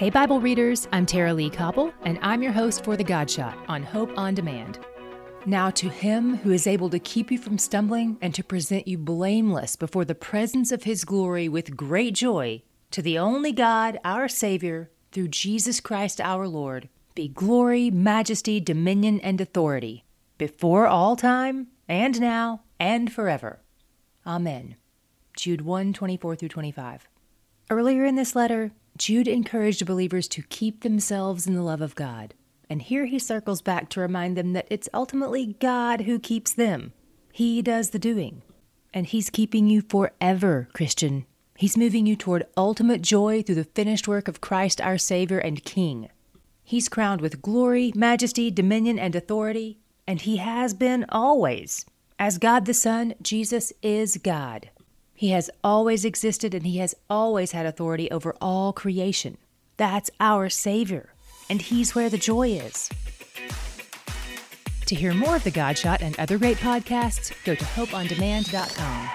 Hey, Bible readers, I'm Tara-Leigh Cobble, and I'm your host for The God Shot on Hope on Demand. Now, to Him who is able to keep you from stumbling and to present you blameless before the presence of His glory with great joy, to the only God, our Savior, through Jesus Christ our Lord, be glory, majesty, dominion, and authority, before all time, and now, and forever. Amen. Jude 1 24 through 25. Earlier in this letter, Jude encouraged believers to keep themselves in the love of God. And here he circles back to remind them that it's ultimately God who keeps them. He does the doing. And He's keeping you forever, Christian. He's moving you toward ultimate joy through the finished work of Christ our Savior and King. He's crowned with glory, majesty, dominion, and authority, and He has been always. As God the Son, Jesus is God. He has always existed and he has always had authority over all creation. That's our Savior, and he's where the joy is. To hear more of The God Shot and other great podcasts, go to hopeondemand.com.